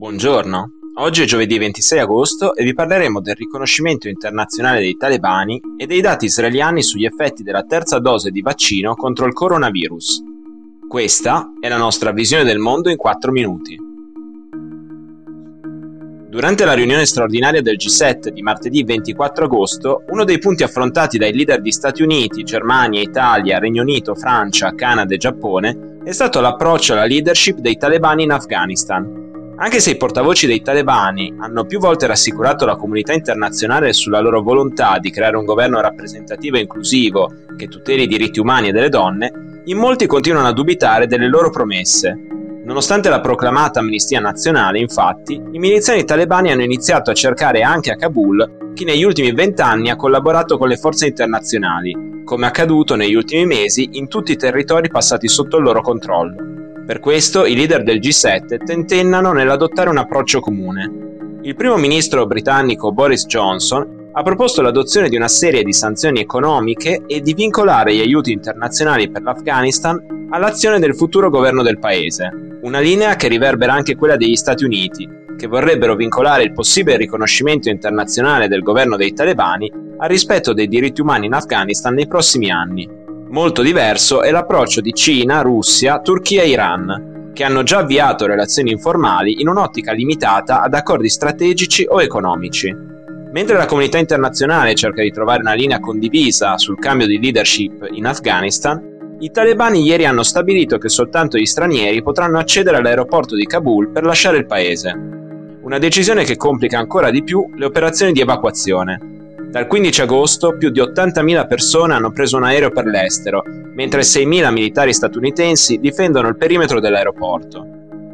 Buongiorno, oggi è giovedì 26 agosto e vi parleremo del riconoscimento internazionale dei talebani e dei dati israeliani sugli effetti della terza dose di vaccino contro il coronavirus. Questa è la nostra visione del mondo in 4 minuti. Durante la riunione straordinaria del G7 di martedì 24 agosto, uno dei punti affrontati dai leader di Stati Uniti, Germania, Italia, Regno Unito, Francia, Canada e Giappone è stato l'approccio alla leadership dei talebani in Afghanistan, anche se i portavoci dei talebani hanno più volte rassicurato la comunità internazionale sulla loro volontà di creare un governo rappresentativo e inclusivo che tuteli i diritti umani e delle donne, in molti continuano a dubitare delle loro promesse. Nonostante la proclamata amnistia nazionale, infatti, i miliziani talebani hanno iniziato a cercare anche a Kabul chi negli ultimi vent'anni ha collaborato con le forze internazionali, come accaduto negli ultimi mesi in tutti i territori passati sotto il loro controllo. Per questo i leader del G7 tentennano nell'adottare un approccio comune. Il primo ministro britannico Boris Johnson ha proposto l'adozione di una serie di sanzioni economiche e di vincolare gli aiuti internazionali per l'Afghanistan all'azione del futuro governo del paese, una linea che riverbera anche quella degli Stati Uniti, che vorrebbero vincolare il possibile riconoscimento internazionale del governo dei talebani al rispetto dei diritti umani in Afghanistan nei prossimi anni. Molto diverso è l'approccio di Cina, Russia, Turchia e Iran, che hanno già avviato relazioni informali in un'ottica limitata ad accordi strategici o economici. Mentre la comunità internazionale cerca di trovare una linea condivisa sul cambio di leadership in Afghanistan, i talebani ieri hanno stabilito che soltanto gli stranieri potranno accedere all'aeroporto di Kabul per lasciare il paese. Una decisione che complica ancora di più le operazioni di evacuazione, dal 15 agosto più di 80.000 persone hanno preso un aereo per l'estero, mentre 6.000 militari statunitensi difendono il perimetro dell'aeroporto.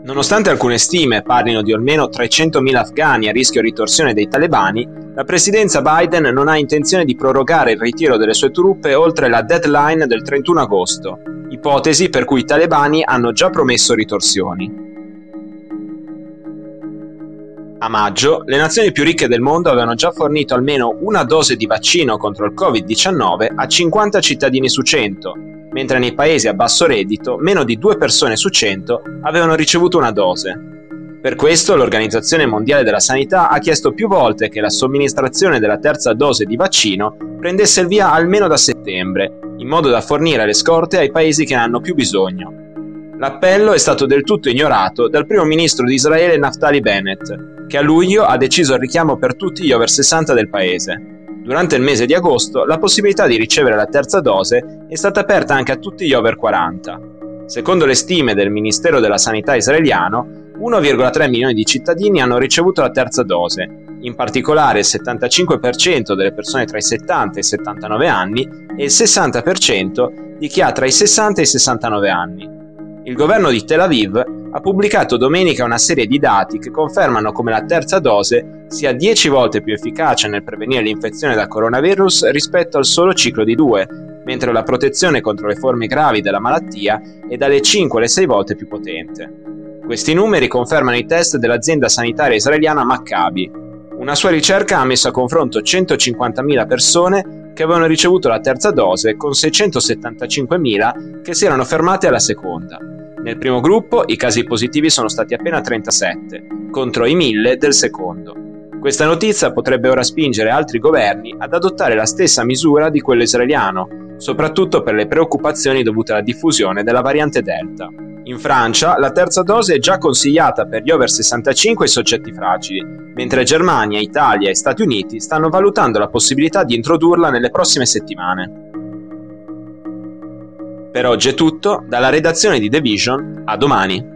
Nonostante alcune stime parlino di almeno 300.000 afghani a rischio ritorsione dei talebani, la presidenza Biden non ha intenzione di prorogare il ritiro delle sue truppe oltre la deadline del 31 agosto, ipotesi per cui i talebani hanno già promesso ritorsioni. A maggio, le nazioni più ricche del mondo avevano già fornito almeno una dose di vaccino contro il Covid-19 a 50 cittadini su 100, mentre nei paesi a basso reddito meno di 2 persone su 100 avevano ricevuto una dose. Per questo l'Organizzazione Mondiale della Sanità ha chiesto più volte che la somministrazione della terza dose di vaccino prendesse il via almeno da settembre, in modo da fornire le scorte ai paesi che ne hanno più bisogno. L'appello è stato del tutto ignorato dal primo ministro di Israele Naftali Bennett, che a luglio ha deciso il richiamo per tutti gli over 60 del paese. Durante il mese di agosto la possibilità di ricevere la terza dose è stata aperta anche a tutti gli over 40. Secondo le stime del Ministero della Sanità israeliano, 1,3 milioni di cittadini hanno ricevuto la terza dose, in particolare il 75% delle persone tra i 70 e i 79 anni e il 60% di chi ha tra i 60 e i 69 anni. Il governo di Tel Aviv ha pubblicato domenica una serie di dati che confermano come la terza dose sia 10 volte più efficace nel prevenire l'infezione da coronavirus rispetto al solo ciclo di 2, mentre la protezione contro le forme gravi della malattia è dalle 5 alle 6 volte più potente. Questi numeri confermano i test dell'azienda sanitaria israeliana Maccabi. Una sua ricerca ha messo a confronto 150.000 persone che avevano ricevuto la terza dose con 675.000 che si erano fermate alla seconda. Nel primo gruppo i casi positivi sono stati appena 37, contro i 1000 del secondo. Questa notizia potrebbe ora spingere altri governi ad adottare la stessa misura di quello israeliano, soprattutto per le preoccupazioni dovute alla diffusione della variante Delta. In Francia la terza dose è già consigliata per gli over 65 e i soggetti fragili, mentre Germania, Italia e Stati Uniti stanno valutando la possibilità di introdurla nelle prossime settimane. Per oggi è tutto, dalla redazione di The Vision, a domani.